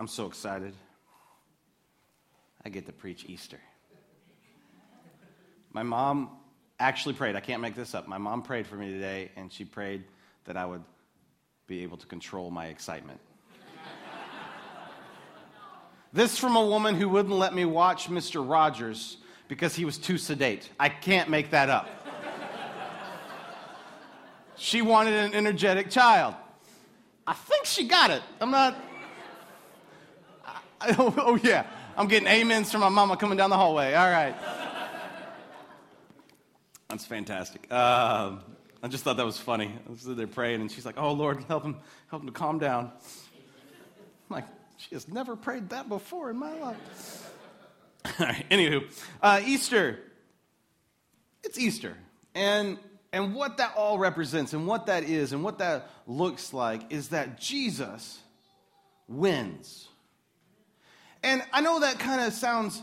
I'm so excited. I get to preach Easter. My mom actually prayed. I can't make this up. My mom prayed for me today, and she prayed that I would be able to control my excitement. this from a woman who wouldn't let me watch Mr. Rogers because he was too sedate. I can't make that up. she wanted an energetic child. I think she got it. I'm not. Oh, oh, yeah. I'm getting amens from my mama coming down the hallway. All right. That's fantastic. Uh, I just thought that was funny. I was there praying, and she's like, "Oh Lord, help him, help him to calm down." I'm like, she has never prayed that before in my life. All right. Anywho, uh, Easter. It's Easter, and and what that all represents, and what that is, and what that looks like, is that Jesus wins. And I know that kind of sounds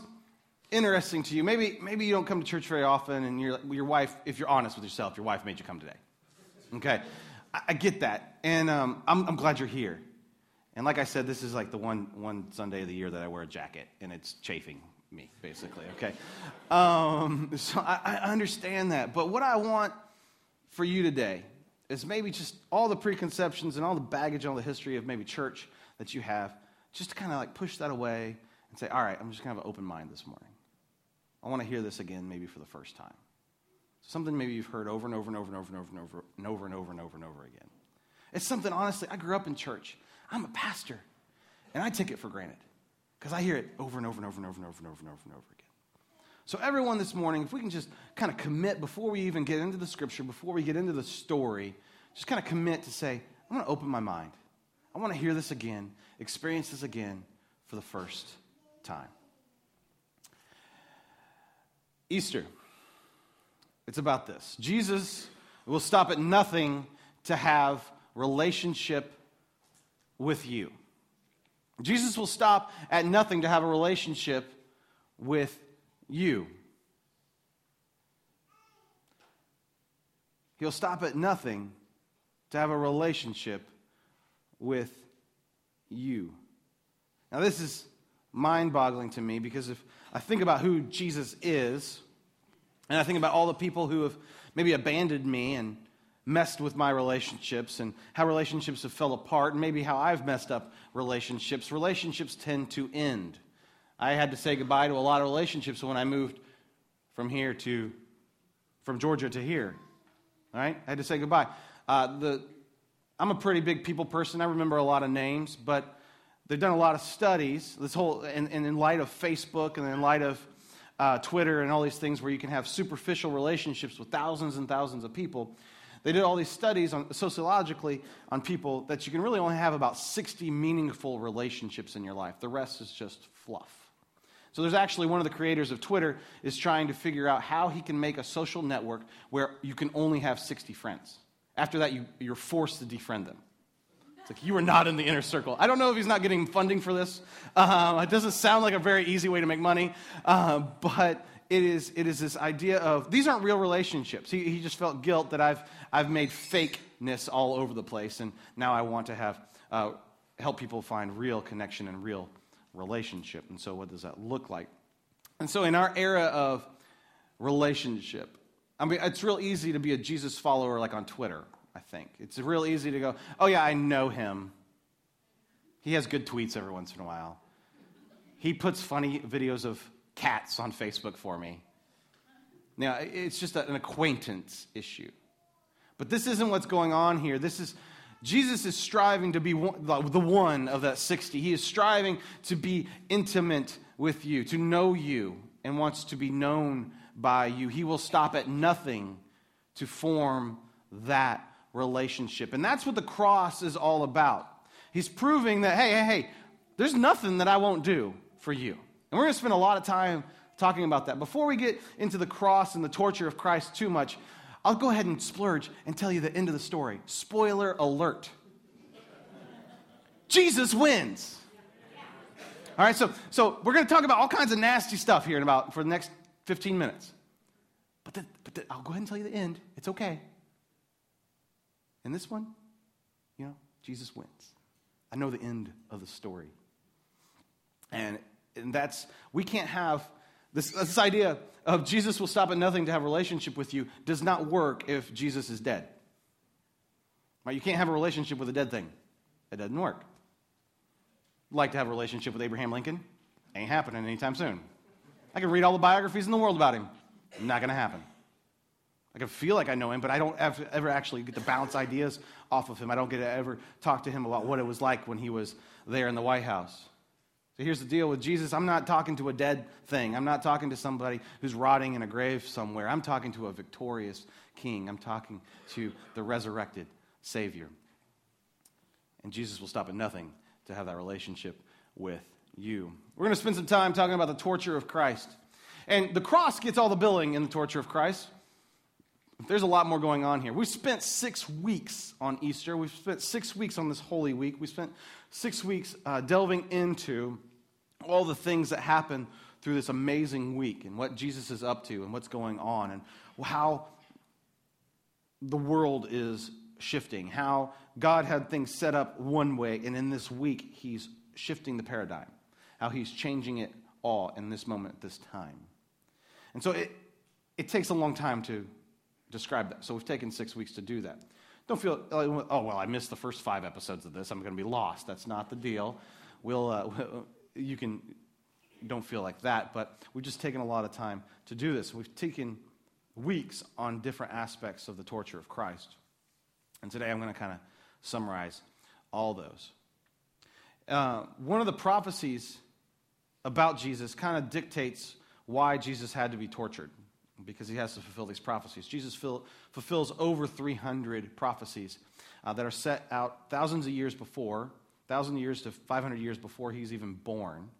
interesting to you. Maybe, maybe you don't come to church very often, and your, your wife, if you're honest with yourself, your wife made you come today. Okay? I, I get that. And um, I'm, I'm glad you're here. And like I said, this is like the one, one Sunday of the year that I wear a jacket, and it's chafing me, basically, okay? Um, so I, I understand that. But what I want for you today is maybe just all the preconceptions and all the baggage, all the history of maybe church that you have, just to kind of like push that away and say, all right, I'm just going to have an open mind this morning. I want to hear this again, maybe for the first time. Something maybe you've heard over and over and over and over and over and over and over and over and over and over again. It's something, honestly, I grew up in church. I'm a pastor, and I take it for granted because I hear it over and over and over and over and over and over and over and over again. So, everyone this morning, if we can just kind of commit before we even get into the scripture, before we get into the story, just kind of commit to say, I'm going to open my mind. I want to hear this again, experience this again for the first time. Easter. It's about this. Jesus will stop at nothing to have relationship with you. Jesus will stop at nothing to have a relationship with you. He'll stop at nothing to have a relationship with you. Now, this is mind boggling to me because if I think about who Jesus is, and I think about all the people who have maybe abandoned me and messed with my relationships and how relationships have fell apart and maybe how I've messed up relationships, relationships tend to end. I had to say goodbye to a lot of relationships when I moved from here to, from Georgia to here. All right? I had to say goodbye. Uh, the, I'm a pretty big people person. I remember a lot of names, but they've done a lot of studies, this whole, and, and in light of Facebook and in light of uh, Twitter and all these things where you can have superficial relationships with thousands and thousands of people. They did all these studies on, sociologically on people that you can really only have about 60 meaningful relationships in your life. The rest is just fluff. So there's actually one of the creators of Twitter is trying to figure out how he can make a social network where you can only have 60 friends. After that, you, you're forced to defriend them. It's like, you are not in the inner circle. I don't know if he's not getting funding for this. Uh, it doesn't sound like a very easy way to make money, uh, but it is, it is this idea of these aren't real relationships. He, he just felt guilt that I've, I've made fakeness all over the place, and now I want to have, uh, help people find real connection and real relationship. And so, what does that look like? And so, in our era of relationship, I mean, it's real easy to be a Jesus follower like on Twitter I think. It's real easy to go, oh, yeah, I know him. He has good tweets every once in a while. He puts funny videos of cats on Facebook for me. Now, it's just an acquaintance issue. But this isn't what's going on here. This is Jesus is striving to be the one of that 60. He is striving to be intimate with you, to know you, and wants to be known by you. He will stop at nothing to form that relationship. And that's what the cross is all about. He's proving that, hey, hey, hey, there's nothing that I won't do for you. And we're going to spend a lot of time talking about that. Before we get into the cross and the torture of Christ too much, I'll go ahead and splurge and tell you the end of the story. Spoiler alert Jesus wins. All right, so, so we're going to talk about all kinds of nasty stuff here in about for the next 15 minutes. But, the, but the, I'll go ahead and tell you the end. It's okay. And this one, you know, Jesus wins. I know the end of the story. And, and that's, we can't have this, this idea of Jesus will stop at nothing to have a relationship with you does not work if Jesus is dead. Right? You can't have a relationship with a dead thing. It doesn't work. Like to have a relationship with Abraham Lincoln? Ain't happening anytime soon. I can read all the biographies in the world about him. Not going to happen. I can feel like I know him, but I don't ever actually get to bounce ideas off of him. I don't get to ever talk to him about what it was like when he was there in the White House. So here's the deal with Jesus I'm not talking to a dead thing. I'm not talking to somebody who's rotting in a grave somewhere. I'm talking to a victorious king. I'm talking to the resurrected Savior. And Jesus will stop at nothing to have that relationship with you. We're going to spend some time talking about the torture of Christ. And the cross gets all the billing in the torture of Christ. There's a lot more going on here. We've spent six weeks on Easter. We've spent six weeks on this Holy Week. We spent six weeks uh, delving into all the things that happen through this amazing week and what Jesus is up to and what's going on and how the world is shifting, how God had things set up one way, and in this week, He's shifting the paradigm, how He's changing it all in this moment, at this time. And so it, it takes a long time to describe that. So we've taken six weeks to do that. Don't feel, oh, well, I missed the first five episodes of this. I'm going to be lost. That's not the deal. We'll, uh, you can, don't feel like that, but we've just taken a lot of time to do this. We've taken weeks on different aspects of the torture of Christ. And today I'm going to kind of summarize all those. Uh, one of the prophecies about Jesus kind of dictates why Jesus had to be tortured because he has to fulfill these prophecies. Jesus fill, fulfills over 300 prophecies uh, that are set out thousands of years before, thousand years to 500 years before he's even born,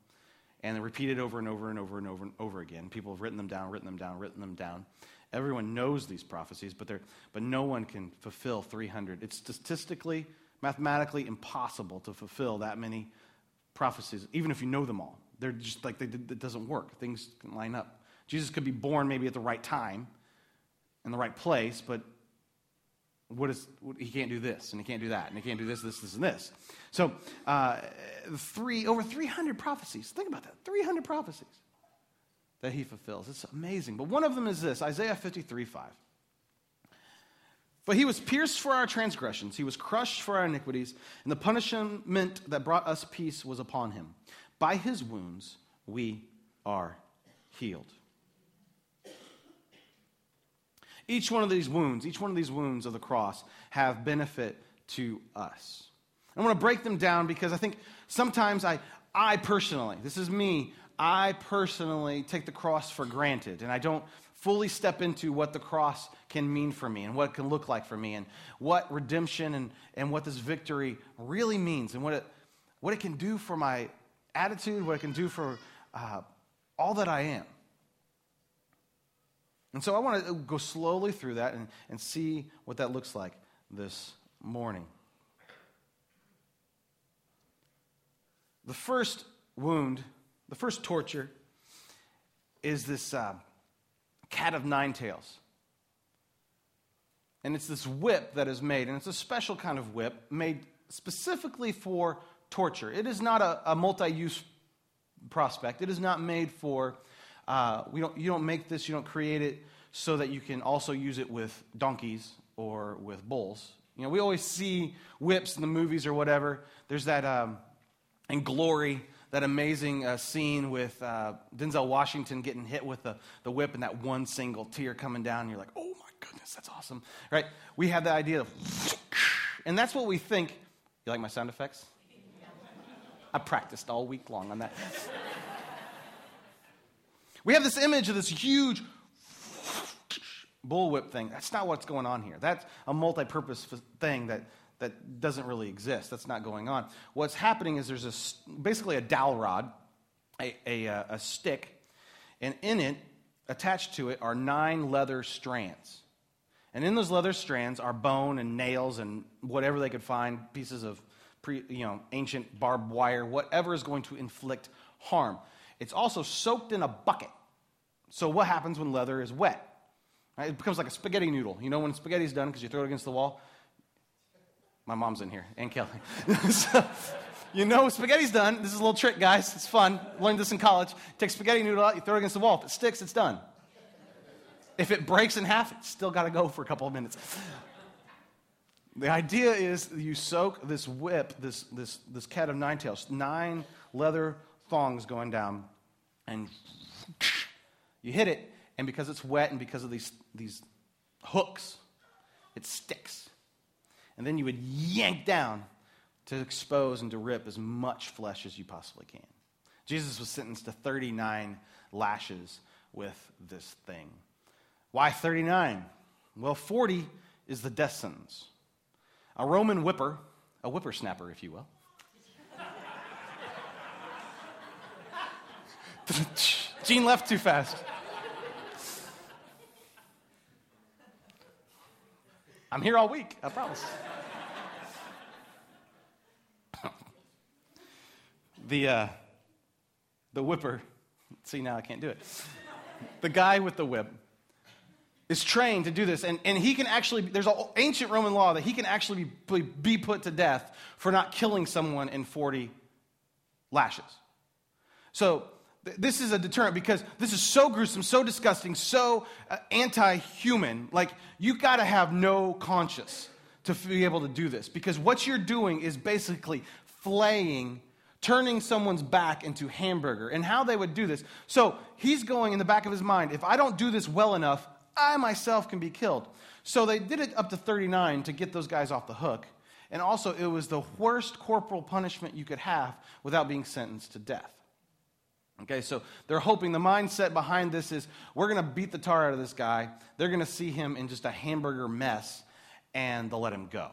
and they're repeated over and over and over and over and over again. People have written them down, written them down, written them down. Everyone knows these prophecies, but, they're, but no one can fulfill 300. It's statistically, mathematically impossible to fulfill that many prophecies, even if you know them all. They're just like, they, it doesn't work. Things can line up. Jesus could be born maybe at the right time, in the right place, but what is what, he can't do this and he can't do that and he can't do this, this, this, and this. So, uh, three over 300 prophecies. Think about that 300 prophecies that he fulfills. It's amazing. But one of them is this Isaiah 53 5. But he was pierced for our transgressions, he was crushed for our iniquities, and the punishment that brought us peace was upon him. By his wounds we are healed. Each one of these wounds, each one of these wounds of the cross have benefit to us. I want to break them down because I think sometimes I, I personally, this is me, I personally take the cross for granted and I don't fully step into what the cross can mean for me and what it can look like for me and what redemption and, and what this victory really means and what it, what it can do for my attitude, what it can do for uh, all that I am. And so I want to go slowly through that and, and see what that looks like this morning. The first wound, the first torture, is this uh, cat of nine tails. And it's this whip that is made, and it's a special kind of whip made specifically for torture. It is not a, a multi use prospect, it is not made for uh, we don't, you don't make this, you don't create it so that you can also use it with donkeys or with bulls. You know, we always see whips in the movies or whatever. There's that, um, in Glory, that amazing uh, scene with uh, Denzel Washington getting hit with the, the whip and that one single tear coming down. And you're like, oh my goodness, that's awesome. Right? We have the idea of, and that's what we think. You like my sound effects? I practiced all week long on that. We have this image of this huge bullwhip thing. That's not what's going on here. That's a multi purpose thing that, that doesn't really exist. That's not going on. What's happening is there's a, basically a dowel rod, a, a, uh, a stick, and in it, attached to it, are nine leather strands. And in those leather strands are bone and nails and whatever they could find, pieces of pre, you know, ancient barbed wire, whatever is going to inflict harm. It's also soaked in a bucket. So, what happens when leather is wet? It becomes like a spaghetti noodle. You know when spaghetti's done because you throw it against the wall? My mom's in here, and Kelly. so, you know spaghetti's done. This is a little trick, guys. It's fun. Learned this in college. Take spaghetti noodle out, you throw it against the wall. If it sticks, it's done. If it breaks in half, it's still got to go for a couple of minutes. The idea is you soak this whip, this, this, this cat of nine tails, nine leather thongs going down, and you hit it, and because it's wet and because of these, these hooks, it sticks. And then you would yank down to expose and to rip as much flesh as you possibly can. Jesus was sentenced to 39 lashes with this thing. Why 39? Well, 40 is the death sentence. A Roman whipper, a whippersnapper, if you will. Gene left too fast. I'm here all week, I promise. the, uh, the whipper, see now I can't do it. The guy with the whip is trained to do this, and, and he can actually, there's an ancient Roman law that he can actually be, be put to death for not killing someone in 40 lashes. So this is a deterrent because this is so gruesome, so disgusting, so uh, anti human. Like, you've got to have no conscience to be able to do this because what you're doing is basically flaying, turning someone's back into hamburger. And how they would do this. So he's going in the back of his mind if I don't do this well enough, I myself can be killed. So they did it up to 39 to get those guys off the hook. And also, it was the worst corporal punishment you could have without being sentenced to death. Okay, so they're hoping the mindset behind this is we're going to beat the tar out of this guy. They're going to see him in just a hamburger mess and they'll let him go.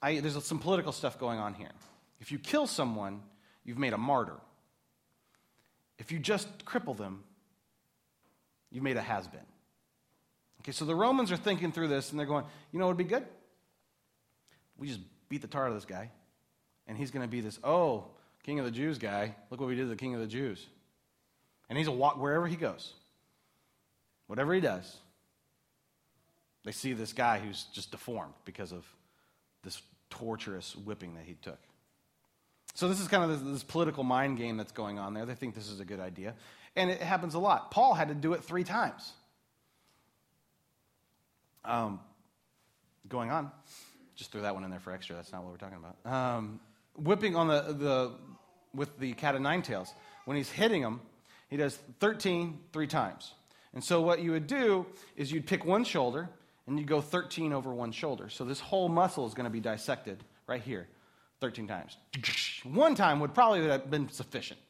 I, there's some political stuff going on here. If you kill someone, you've made a martyr. If you just cripple them, you've made a has been. Okay, so the Romans are thinking through this and they're going, you know what would be good? We just beat the tar out of this guy. And he's going to be this, oh, King of the Jews guy, look what we did to the King of the Jews. And he's a walk wherever he goes. Whatever he does, they see this guy who's just deformed because of this torturous whipping that he took. So this is kind of this, this, political mind game that's going on there. They think this is a good idea. And it happens a lot. Paul had to do it three times. Um, going on. Just threw that one in there for extra. That's not what we're talking about. Um, whipping on the, the with the cat of nine tails. When he's hitting him, he does 13 three times. And so what you would do is you'd pick one shoulder and you'd go 13 over one shoulder. So this whole muscle is going to be dissected right here 13 times. One time would probably have been sufficient.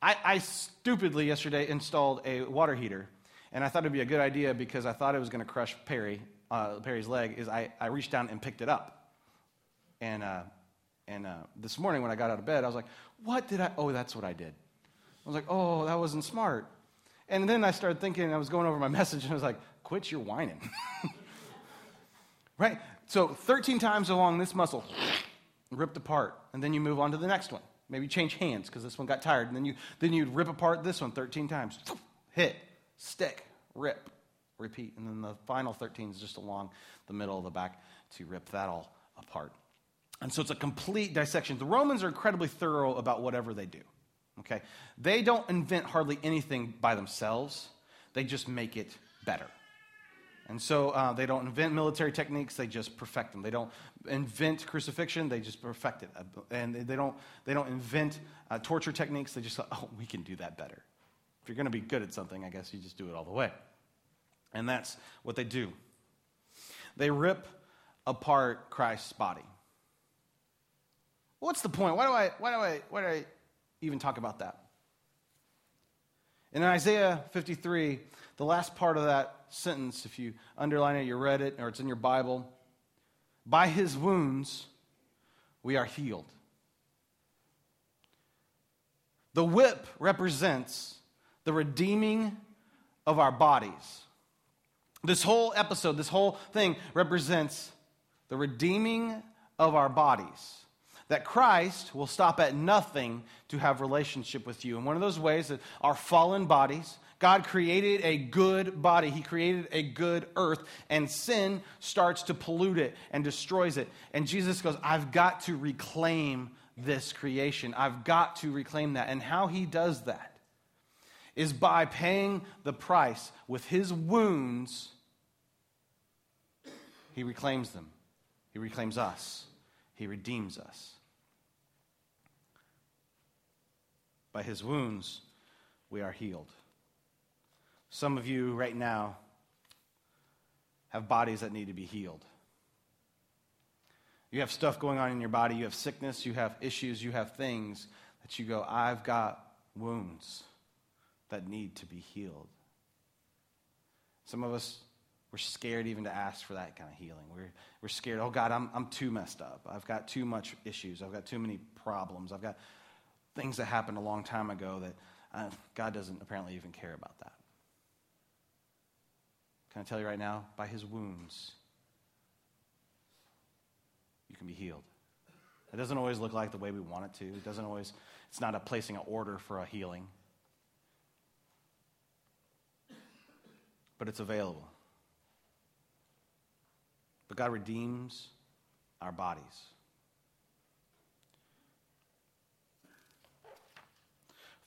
I, I stupidly yesterday installed a water heater, and I thought it'd be a good idea because I thought it was going to crush Perry, uh, Perry's leg. Is I, I reached down and picked it up, and uh, and uh, this morning when I got out of bed, I was like, what did I? Oh, that's what I did. I was like, oh, that wasn't smart. And then I started thinking, I was going over my message, and I was like, quit your whining. right? So 13 times along this muscle, ripped apart. And then you move on to the next one. Maybe change hands because this one got tired. And then, you, then you'd rip apart this one 13 times. Hit, stick, rip, repeat. And then the final 13 is just along the middle of the back to rip that all apart. And so it's a complete dissection. The Romans are incredibly thorough about whatever they do. Okay? They don't invent hardly anything by themselves, they just make it better. And so uh, they don't invent military techniques, they just perfect them. They don't invent crucifixion, they just perfect it. And they don't, they don't invent uh, torture techniques, they just, oh, we can do that better. If you're going to be good at something, I guess you just do it all the way. And that's what they do. They rip apart Christ's body. What's the point? Why do I, why do I, why do I even talk about that? In Isaiah 53, the last part of that sentence, if you underline it, you read it, or it's in your Bible, by his wounds we are healed. The whip represents the redeeming of our bodies. This whole episode, this whole thing represents the redeeming of our bodies that Christ will stop at nothing to have relationship with you. And one of those ways that our fallen bodies, God created a good body. He created a good earth, and sin starts to pollute it and destroys it. And Jesus goes, I've got to reclaim this creation. I've got to reclaim that. And how he does that is by paying the price with his wounds. He reclaims them, he reclaims us, he redeems us. By his wounds, we are healed. Some of you right now have bodies that need to be healed. You have stuff going on in your body, you have sickness, you have issues, you have things that you go, I've got wounds that need to be healed. Some of us, we're scared even to ask for that kind of healing. We're, we're scared, oh God, I'm, I'm too messed up. I've got too much issues. I've got too many problems. I've got things that happened a long time ago that uh, God doesn't apparently even care about that. Can I tell you right now? By his wounds, you can be healed. It doesn't always look like the way we want it to. It doesn't always, it's not a placing an order for a healing. But it's available. But God redeems our bodies.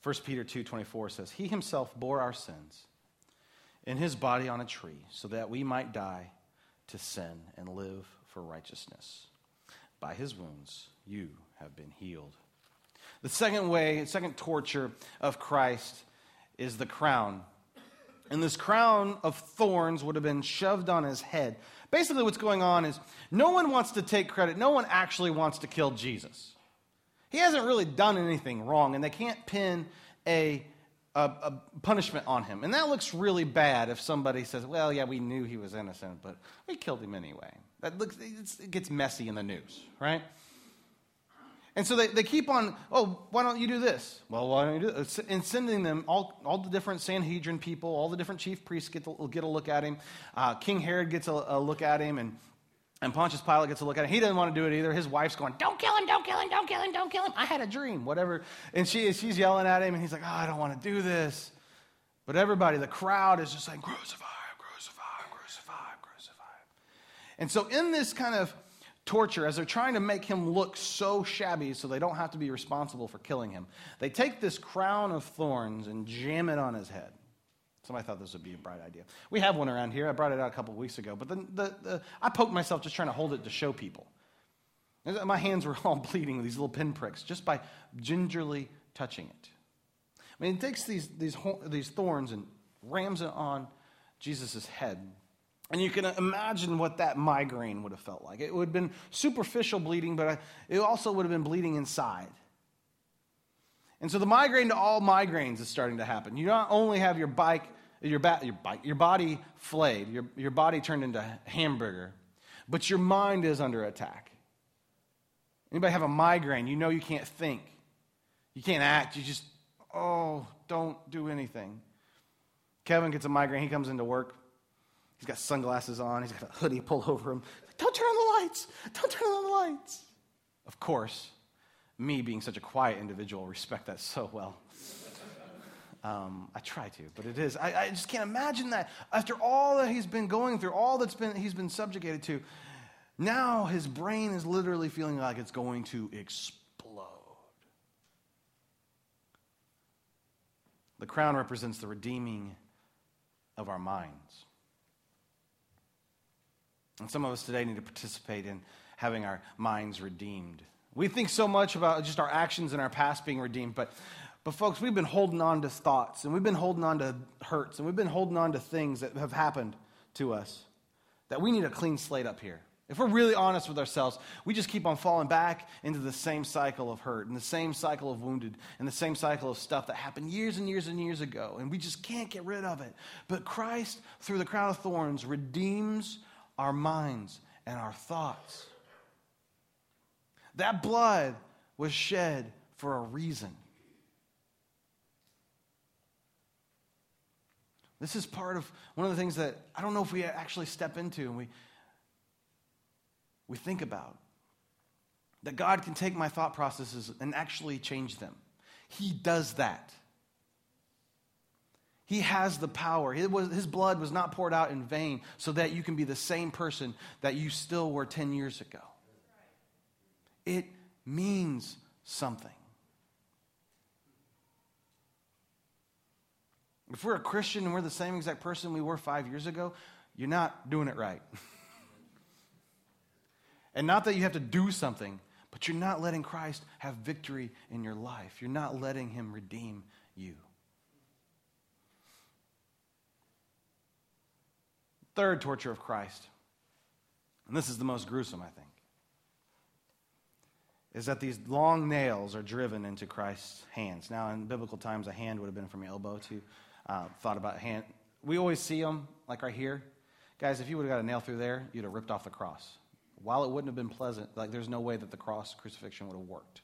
1 Peter 2:24 says, "He himself bore our sins in his body on a tree so that we might die to sin and live for righteousness." By his wounds, you have been healed. The second way, second torture of Christ is the crown. And this crown of thorns would have been shoved on his head. Basically, what's going on is no one wants to take credit. No one actually wants to kill Jesus. He hasn't really done anything wrong, and they can't pin a, a, a, punishment on him. And that looks really bad if somebody says, well, yeah, we knew he was innocent, but we killed him anyway. That looks, it gets messy in the news, right? And so they, they keep on, oh, why don't you do this? Well, why don't you do this? And sending them, all, all the different Sanhedrin people, all the different chief priests get, to, get a look at him. Uh, King Herod gets a, a, look at him, and, and Pontius Pilate gets a look at him. He doesn't want to do it either. His wife's going, don't kill him, don't kill him, don't kill him, don't kill him. I had a dream, whatever. And she, she's yelling at him, and he's like, oh, I don't want to do this. But everybody, the crowd is just like, Crucify, crucify, crucify, crucify And so, in this kind of torture, as they're trying to make him look so shabby so they don't have to be responsible for killing him, they take this crown of thorns and jam it on his head. Somebody thought this would be a bright idea. We have one around here. I brought it out a couple weeks ago, but the, the, the, I poked myself just trying to hold it to show people. My hands were all bleeding with these little pinpricks just by gingerly touching it. I mean, it takes these, these, these thorns and rams it on Jesus' head. And you can imagine what that migraine would have felt like. It would have been superficial bleeding, but it also would have been bleeding inside. And so the migraine to all migraines is starting to happen. You not only have your bike, your, ba- your, bike, your body flayed, your, your body turned into hamburger, but your mind is under attack. Anybody have a migraine? You know you can't think. You can't act. You just, oh, don't do anything. Kevin gets a migraine. He comes into work. He's got sunglasses on. He's got a hoodie pulled over him. Don't turn on the lights. Don't turn on the lights. Of course, me being such a quiet individual, respect that so well. Um, I try to, but it is. I, I, just can't imagine that after all that he's been going through, all that's been he's been subjugated to. Now his brain is literally feeling like it's going to explode. The crown represents the redeeming of our minds. And some of us today need to participate in having our minds redeemed. We think so much about just our actions and our past being redeemed, but, but folks, we've been holding on to thoughts and we've been holding on to hurts and we've been holding on to things that have happened to us that we need a clean slate up here. If we're really honest with ourselves, we just keep on falling back into the same cycle of hurt and the same cycle of wounded and the same cycle of stuff that happened years and years and years ago, and we just can't get rid of it. But Christ, through the crown of thorns, redeems our minds and our thoughts. That blood was shed for a reason. This is part of one of the things that I don't know if we actually step into and we, we think about. That God can take my thought processes and actually change them. He does that. He has the power. Was, his blood was not poured out in vain so that you can be the same person that you still were 10 years ago. It means something. If we're a Christian and we're the same exact person we were five years ago, you're not doing it right. and not that you have to do something, but you're not letting Christ have victory in your life. You're not letting him redeem you. Third torture of Christ, and this is the most gruesome, I think, is that these long nails are driven into Christ's hands. Now, in biblical times, a hand would have been from your elbow to uh, thought about hand. We always see them, like right here. Guys, if you would have got a nail through there, you'd have ripped off the cross. While it wouldn't have been pleasant, like there's no way that the cross crucifixion would have worked.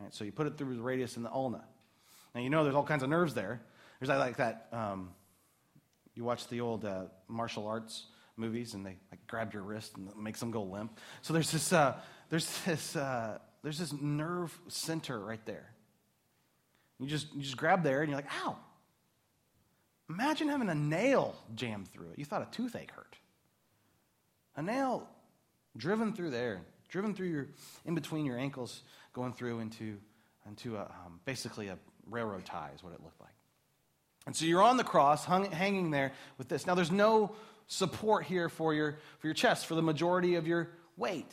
Right, so you put it through the radius and the ulna. Now you know there's all kinds of nerves there. There's like that. Um, you watch the old uh, martial arts movies, and they like grab your wrist and makes them go limp. So there's this. Uh, there's this. Uh, there's this nerve center right there. You just you just grab there, and you're like, ow. Imagine having a nail jammed through it. You thought a toothache hurt. A nail driven through there, driven through your, in between your ankles, going through into, into a, um, basically a railroad tie is what it looked like. And so you're on the cross, hung, hanging there with this. Now there's no support here for your, for your chest, for the majority of your weight.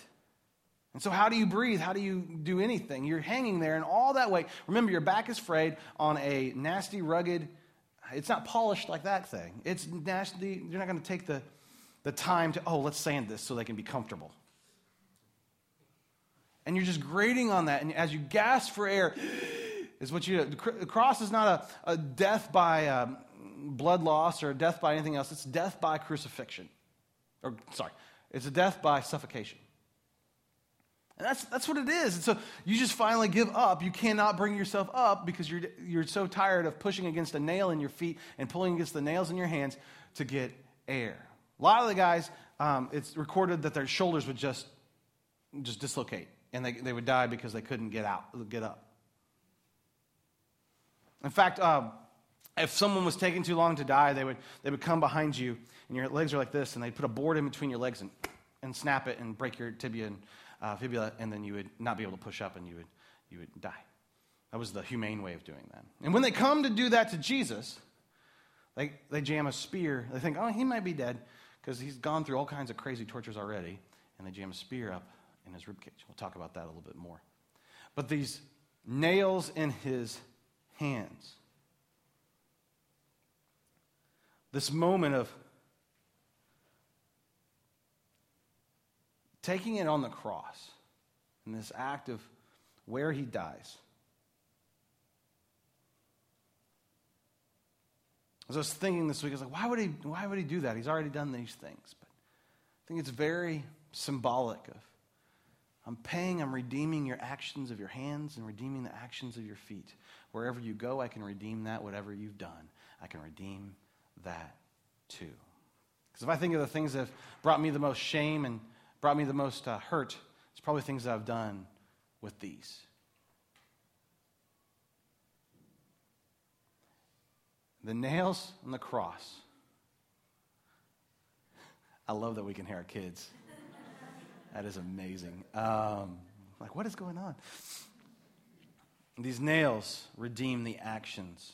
And so, how do you breathe? How do you do anything? You're hanging there, and all that weight. Remember, your back is frayed on a nasty, rugged it's not polished like that thing. It's nasty. You're not going to take the, the time to, oh, let's sand this so they can be comfortable. And you're just grating on that. And as you gasp for air, is what you do. The cross is not a, a death by um, blood loss or death by anything else. It's death by crucifixion. Or, sorry, it's a death by suffocation. And that's, that's what it is. And so you just finally give up. You cannot bring yourself up because you're, you're so tired of pushing against a nail in your feet and pulling against the nails in your hands to get air. A lot of the guys, um, it's recorded that their shoulders would just, just dislocate and they, they would die because they couldn't get out, get up. In fact, um, if someone was taking too long to die, they would, they would come behind you and your legs are like this and they'd put a board in between your legs and, and snap it and break your tibia and uh, fibula, and then you would not be able to push up and you would, you would die. That was the humane way of doing that. And when they come to do that to Jesus, they, they jam a spear. They think, oh, he might be dead because he's gone through all kinds of crazy tortures already. And they jam a spear up in his ribcage. We'll talk about that a little bit more. But these nails in his hands, this moment of taking it on the cross in this act of where he dies. As I was thinking this week, I was like, why would he, why would he do that? He's already done these things. But I think it's very symbolic of I'm paying, I'm redeeming your actions of your hands and redeeming the actions of your feet. Wherever you go, I can redeem that. Whatever you've done, I can redeem that too. Because if I think of the things that have brought me the most shame and brought me the most uh, hurt it's probably things that I've done with these. The nails on the cross. I love that we can hear our kids. That is amazing. Um, like, what is going on? These nails redeem the actions.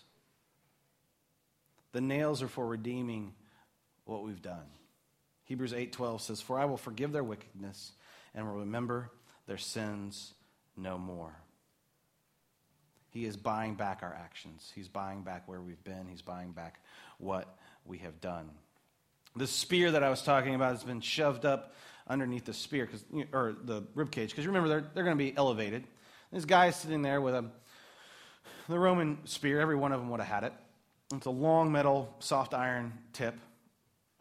The nails are for redeeming what we've done. Hebrews 8:12 says, "For I will forgive their wickedness and will remember their sins no more." He is buying back our actions. He's buying back where we've been. He's buying back what we have done. The spear that I was talking about has been shoved up underneath the spear, or the rib cage, because remember they're, they're going to be elevated. This guy is sitting there with a the Roman spear. Every one of them would have had it. It's a long metal, soft iron tip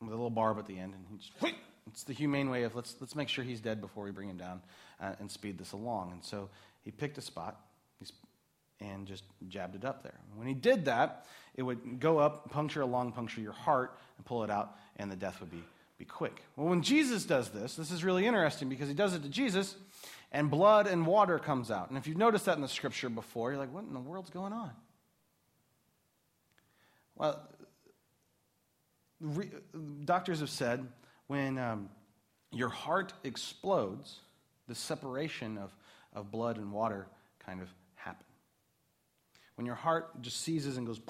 with a little barb at the end, and he just, it's the humane way of let's, let's make sure he's dead before we bring him down uh, and speed this along. And so he picked a spot and just jabbed it up there. When he did that, it would go up, puncture a lung, puncture your heart, and pull it out, and the death would be, be quick. Well, when Jesus does this, this is really interesting because he does it to Jesus, and blood and water comes out. And if you've noticed that in the scripture before, you're like, what in the world's going on? Well, re, doctors have said when um, your heart explodes, the separation of, of blood and water kind of happen. When your heart just seizes and goes,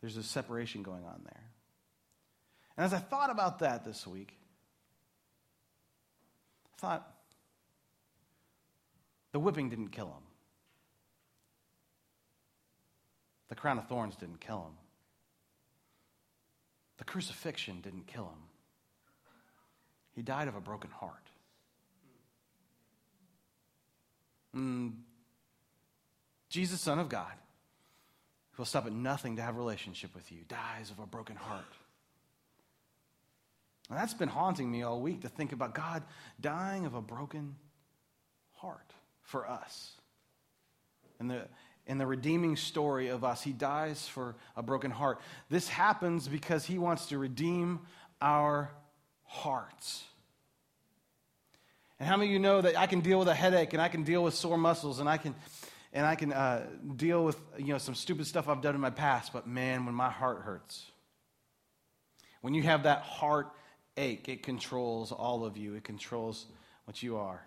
there's a separation going on there. And as I thought about that this week, I thought, the whipping didn't kill him. The crown of thorns didn't kill him. The crucifixion didn't kill him. He died of a broken heart. Mm, Jesus, Son of God, who will stop at nothing to have relationship with you, dies of a broken heart. And that's been haunting me all week to think about God dying of a broken heart for us. And the, in the redeeming story of us, he dies for a broken heart. This happens because he wants to redeem our hearts. And how many of you know that I can deal with a headache and I can deal with sore muscles and I can, and I can uh, deal with you know, some stupid stuff I've done in my past, but man, when my heart hurts, when you have that heart ache, it controls all of you, it controls what you are.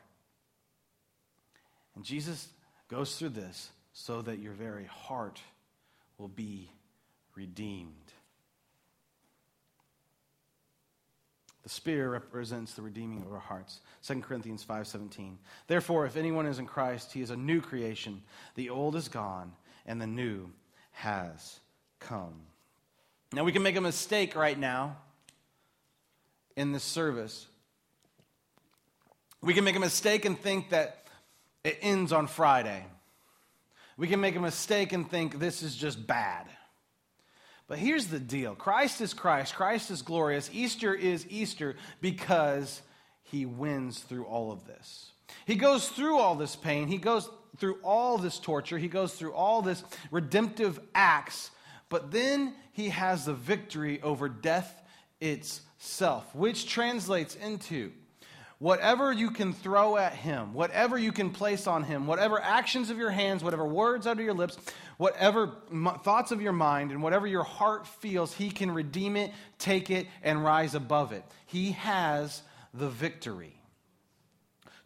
And Jesus goes through this so that your very heart will be redeemed. The Spirit represents the redeeming of our hearts. 2 Corinthians 5:17. Therefore, if anyone is in Christ, he is a new creation. The old is gone, and the new has come. Now, we can make a mistake right now in this service. We can make a mistake and think that it ends on Friday. We can make a mistake and think this is just bad. But here's the deal Christ is Christ, Christ is glorious. Easter is Easter because he wins through all of this. He goes through all this pain, he goes through all this torture, he goes through all this redemptive acts, but then he has the victory over death itself, which translates into whatever you can throw at him, whatever you can place on him, whatever actions of your hands, whatever words out of your lips, whatever thoughts of your mind, and whatever your heart feels, he can redeem it, take it, and rise above it. He has the victory.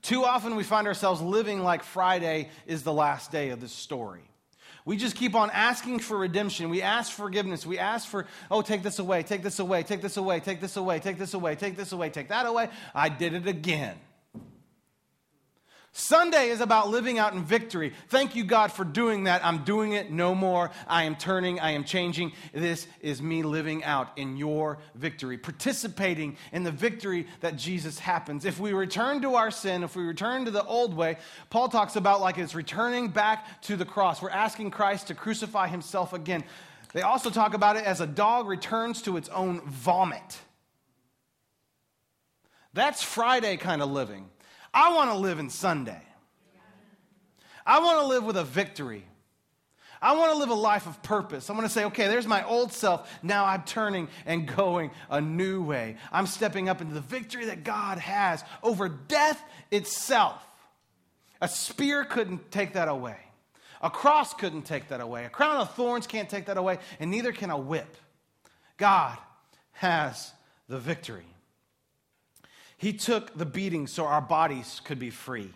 Too often we find ourselves living like Friday is the last day of this story. We just keep on asking for redemption. We ask forgiveness. We ask for, oh, take this away, take this away, take this away, take this away, take this away, take this away, take that away. I did it again. Sunday is about living out in victory. Thank you, God, for doing that. I'm doing it no more. I am turning, I am changing. This is me living out in your victory, participating in the victory that Jesus happens. If we return to our sin, if we return to the old way, Paul talks about like it's returning back to the cross. We're asking Christ to crucify himself again. They also talk about it as a dog returns to its own vomit. That's Friday kind of living. I want to live in Sunday. I want to live with a victory. I want to live a life of purpose. I want to say, okay, there's my old self. Now I'm turning and going a new way. I'm stepping up into the victory that God has over death itself. A spear couldn't take that away. A cross couldn't take that away. A crown of thorns can't take that away, and neither can a whip. God has the victory. He took the beating so our bodies could be free.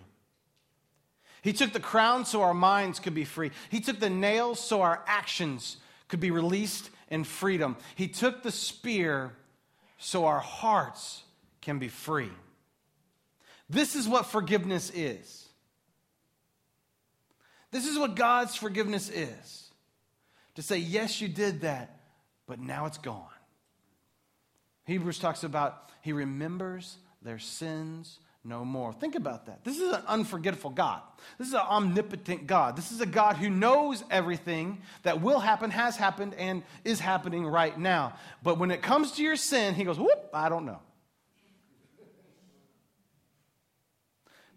He took the crown so our minds could be free. He took the nails so our actions could be released in freedom. He took the spear so our hearts can be free. This is what forgiveness is. This is what God's forgiveness is. To say, yes, you did that, but now it's gone. Hebrews talks about he remembers their sins no more. Think about that. This is an unforgetful God. This is an omnipotent God. This is a God who knows everything that will happen, has happened, and is happening right now. But when it comes to your sin, he goes, whoop, I don't know.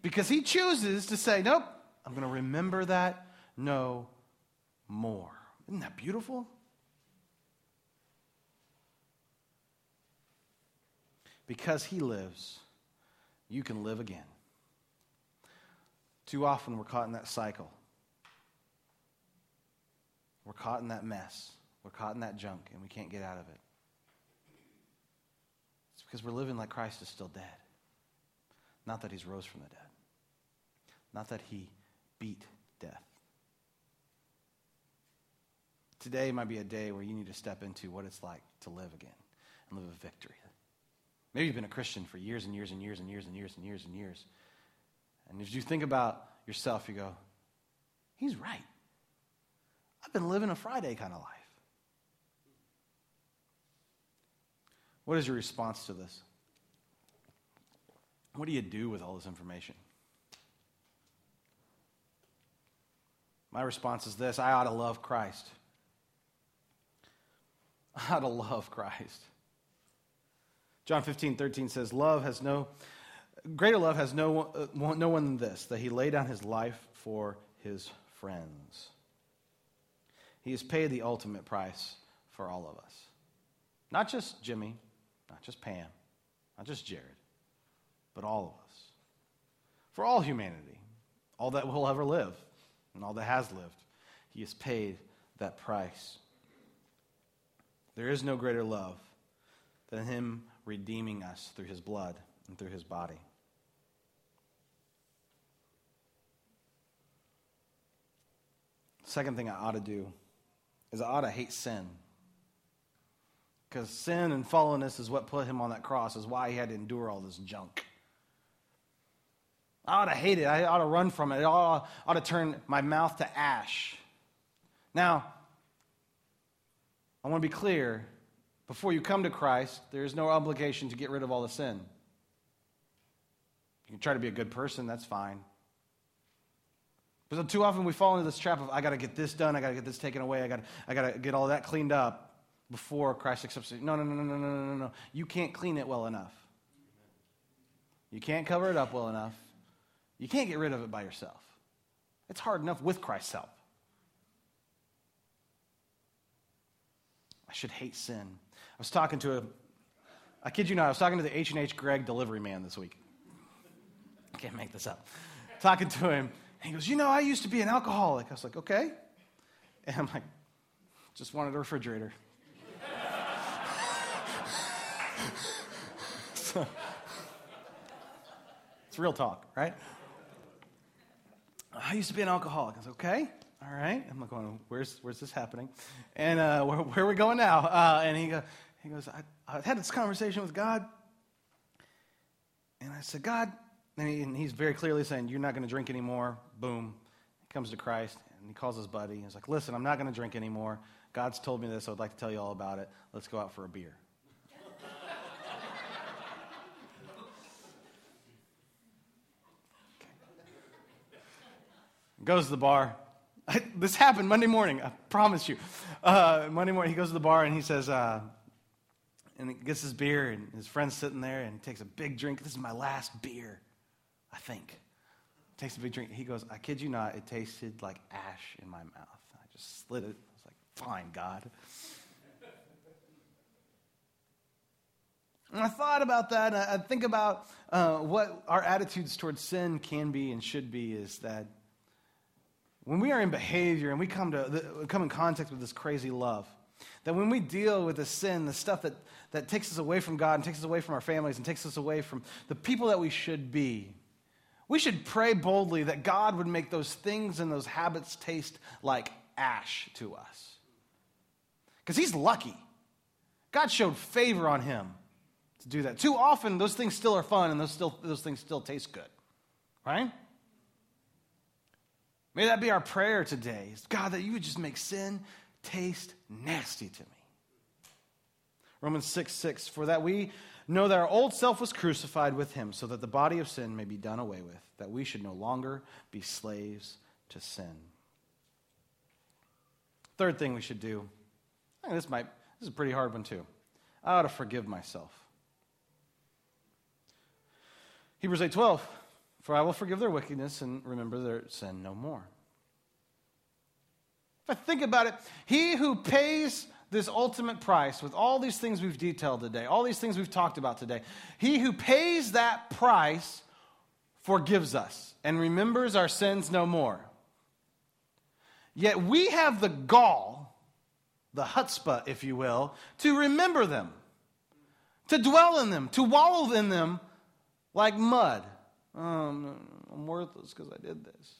Because he chooses to say, nope, I'm going to remember that no more. Isn't that beautiful? Because he lives, you can live again. Too often we're caught in that cycle. We're caught in that mess. We're caught in that junk, and we can't get out of it. It's because we're living like Christ is still dead. Not that he's rose from the dead. Not that he beat death. Today might be a day where you need to step into what it's like to live again and live a victory. Maybe you've been a Christian for years and years and years and years and years and years and years. And as you think about yourself, you go, he's right. I've been living a Friday kind of life. What is your response to this? What do you do with all this information? My response is this I ought to love Christ. I ought to love Christ. John 15, 13 says, Love has no, greater love has no, uh, no one than this, that he lay down his life for his friends. He has paid the ultimate price for all of us. Not just Jimmy, not just Pam, not just Jared, but all of us. For all humanity, all that will ever live, and all that has lived, he has paid that price. There is no greater love than him redeeming us through his blood and through his body. Second thing I ought to do is I ought to hate sin. Because sin and fallenness is what put him on that cross, is why he had to endure all this junk. I ought to hate it. I ought to run from it. I ought, ought to turn my mouth to ash. Now, I want to be clear before you come to Christ, there is no obligation to get rid of all the sin. You can try to be a good person, that's fine. But too often we fall into this trap of, I got to get this done, I got to get this taken away, I got I to get all that cleaned up before Christ accepts it. No, no, no, no, no, no, no, no. You can't clean it well enough. You can't cover it up well enough. You can't get rid of it by yourself. It's hard enough with Christ's help. I should hate sin. I was talking to a, I kid you not, I was talking to the H&H Gregg delivery man this week. I can't make this up. talking to him, and he goes, you know, I used to be an alcoholic. I was like, okay. And I'm like, just wanted a refrigerator. it's real talk, right? I used to be an alcoholic. I was like, okay, all right. I'm like, going, where's, where's this happening? And uh, where, where, are we going now? Uh, and he, go, he goes, I, I had this conversation with God. And I said, God, and, he, and he's very clearly saying, You're not going to drink anymore. Boom. He comes to Christ and he calls his buddy. He's like, Listen, I'm not going to drink anymore. God's told me this. I would like to tell you all about it. Let's go out for a beer. Goes to the bar. I, this happened Monday morning, I promise you. Uh, Monday morning, he goes to the bar and he says, uh, and he gets his beer, and his friend's sitting there, and he takes a big drink. This is my last beer, I think. Takes a big drink. He goes, I kid you not, it tasted like ash in my mouth. I just slid it. I was like, fine, God. And I thought about that. I think about uh, what our attitudes towards sin can be and should be is that when we are in behavior and we come, to the, come in contact with this crazy love, that when we deal with the sin, the stuff that, that takes us away from God and takes us away from our families and takes us away from the people that we should be, we should pray boldly that God would make those things and those habits taste like ash to us. Because he's lucky. God showed favor on him to do that. Too often, those things still are fun and those, still, those things still taste good, right? May that be our prayer today. Is God, that you would just make sin taste nasty to me. Romans 6 6, for that we know that our old self was crucified with him, so that the body of sin may be done away with, that we should no longer be slaves to sin. Third thing we should do, this might this is a pretty hard one too. I ought to forgive myself. Hebrews 8:12 for I will forgive their wickedness and remember their sin no more. If I think about it, he who pays this ultimate price with all these things we've detailed today, all these things we've talked about today, he who pays that price forgives us and remembers our sins no more. Yet we have the gall, the chutzpah, if you will, to remember them, to dwell in them, to wallow in them like mud. Um, I'm worthless because I did this.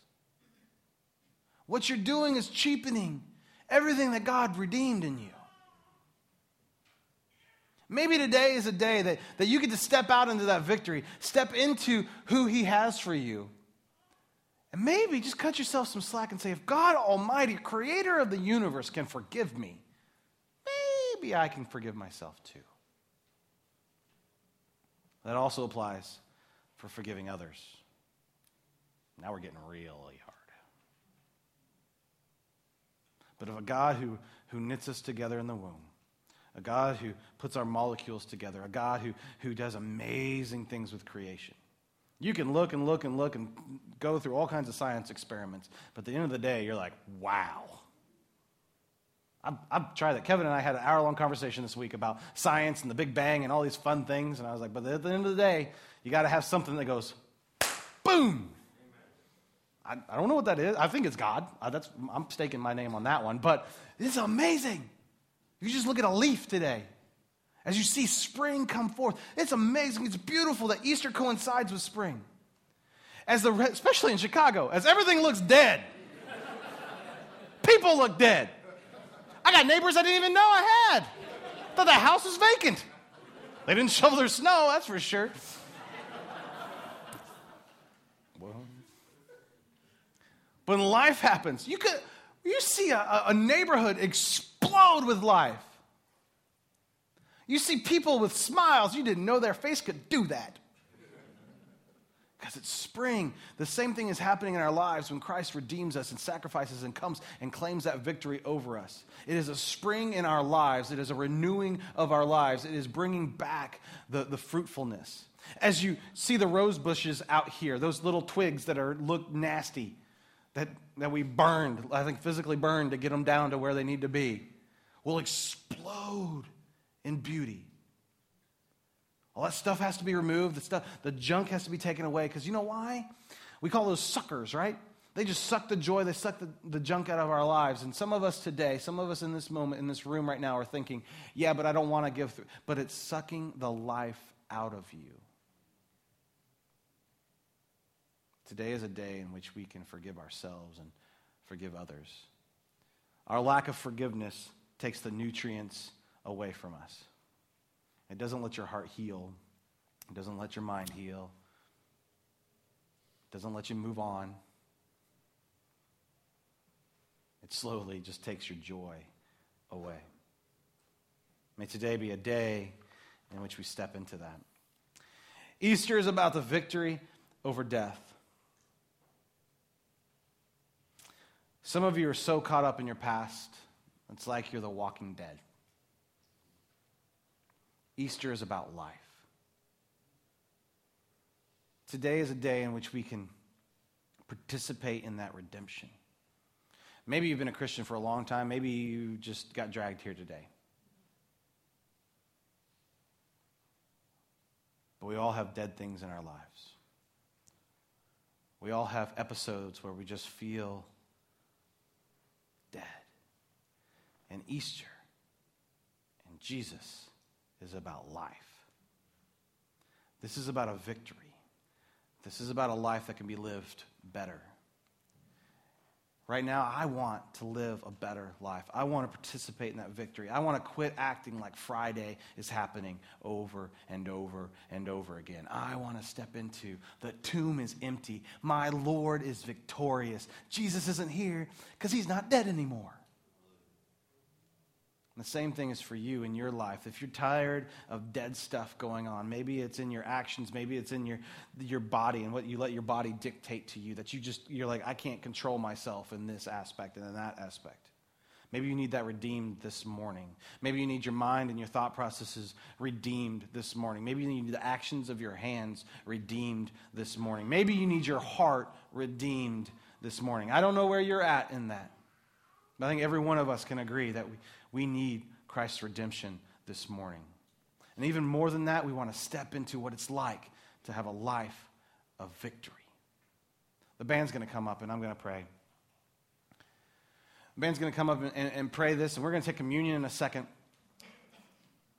What you're doing is cheapening everything that God redeemed in you. Maybe today is a day that, that you get to step out into that victory, step into who He has for you. And maybe just cut yourself some slack and say, if God Almighty, creator of the universe, can forgive me, maybe I can forgive myself too. That also applies for forgiving others. Now we're getting really hard. But of a God who, who knits us together in the womb, a God who puts our molecules together, a God who, who does amazing things with creation. You can look and look and look and go through all kinds of science experiments, but at the end of the day, you're like, wow. I've, tried that. Kevin and I had an hour long conversation this week about science and the Big Bang and all these fun things, and I was like, but at the end of the day, you got to have something that goes, boom. I, I, don't know what that is. I think it's God. That's, I'm staking my name on that one, but it's amazing. You just look at a leaf today. As you see spring come forth, it's amazing. It's beautiful that Easter coincides with spring. As the, especially in Chicago, as everything looks dead. People look dead. I got neighbors I didn't even know I had. Thought the house was vacant. They didn't shovel their snow, that's for sure. Well, when life happens, you could you see a, a neighborhood explode with life. You see people with smiles, you didn't know their face could do that. Because it's spring. The same thing is happening in our lives when Christ redeems us and sacrifices and comes and claims that victory over us. It is a spring in our lives, it is a renewing of our lives, it is bringing back the, the fruitfulness. As you see the rose bushes out here, those little twigs that are look nasty, that, that we burned, I think physically burned to get them down to where they need to be, will explode in beauty. All that stuff has to be removed. The stuff, the junk has to be taken away. Because you know why? We call those suckers, right? They just suck the joy, they suck the, the junk out of our lives. And some of us today, some of us in this moment, in this room right now, are thinking, yeah, but I don't want to give through. But it's sucking the life out of you. Today is a day in which we can forgive ourselves and forgive others. Our lack of forgiveness takes the nutrients away from us. It doesn't let your heart heal, it doesn't let your mind heal, it doesn't let you move on. It slowly just takes your joy away. May today be a day in which we step into that. Easter is about the victory over death. Some of you are so caught up in your past, it's like you're the walking dead. Easter is about life. Today is a day in which we can participate in that redemption. Maybe you've been a Christian for a long time. Maybe you just got dragged here today. But we all have dead things in our lives. We all have episodes where we just feel dead. And Easter and Jesus is about life. This is about a victory. This is about a life that can be lived better. Right now, I want to live a better life. I want to participate in that victory. I want to quit acting like Friday is happening over and over and over again. I want to step into the tomb is empty. My Lord is victorious. Jesus isn't here because he's not dead anymore. The same thing is for you in your life. If you're tired of dead stuff going on, maybe it's in your actions, maybe it's in your, your body and what you let your body dictate to you, that you just, you're like, I can't control myself in this aspect and in that aspect. Maybe you need that redeemed this morning. Maybe you need your mind and your thought processes redeemed this morning. Maybe you need the actions of your hands redeemed this morning. Maybe you need your heart redeemed this morning. I don't know where you're at in that. But I think every one of us can agree that we, we need Christ's redemption this morning. And even more than that, we want to step into what it's like to have a life of victory. The band's going to come up and I'm going to pray. The band's going to come up and, and, pray this, and we're going to take communion in a second.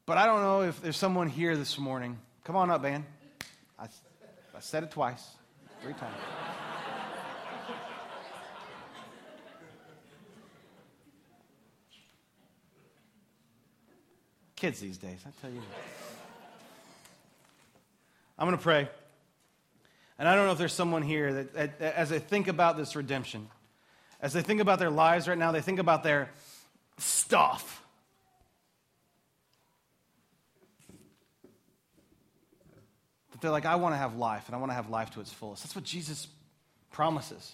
But I don't know if there's someone here this morning. Come on up, band. I, I said it twice, three times. Kids these days, I tell you. I'm going to pray. And I don't know if there's someone here that, that, as they think about this redemption, as they think about their lives right now, they think about their stuff. That they're like, I want to have life, and I want to have life to its fullest. That's what Jesus promises.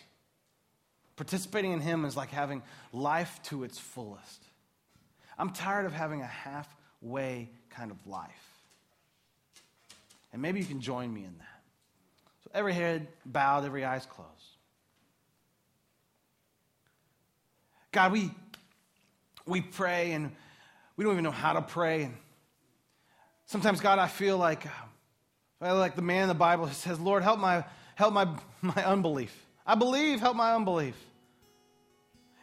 Participating in Him is like having life to its fullest. I'm tired of having a halfway kind of life. And maybe you can join me in that. So every head bowed, every eyes closed. God, we, we pray and we don't even know how to pray. And sometimes, God, I feel like, uh, like the man in the Bible who says, Lord, help my, help my, my unbelief. I believe, help my unbelief.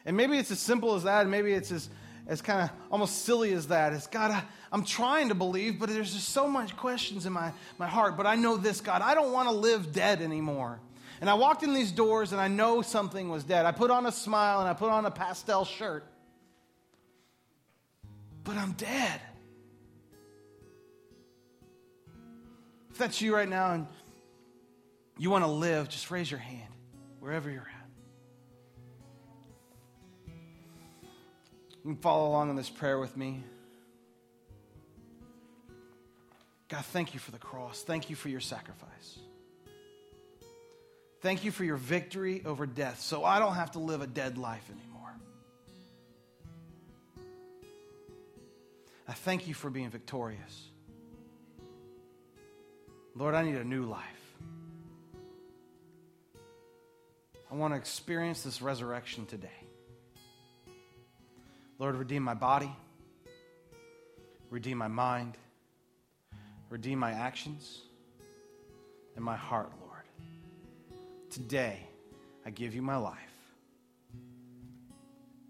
And maybe it's as simple as that, maybe it's as, as kind of almost silly as that. It's God, I, I'm trying to believe, but there's just so much questions in my, my heart. But I know this, God, I don't want to live dead anymore. And I walked in these doors and I know something was dead. I put on a smile and I put on a pastel shirt. But I'm dead. If that's you right now and you want to live, just raise your hand wherever you're at. Can follow along in this prayer with me. God, thank you for the cross. Thank you for your sacrifice. Thank you for your victory over death so I don't have to live a dead life anymore. I thank you for being victorious. Lord, I need a new life. I want to experience this resurrection today. Lord, redeem my body, redeem my mind, redeem my actions, and my heart, Lord. Today, I give you my life.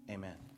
Amen.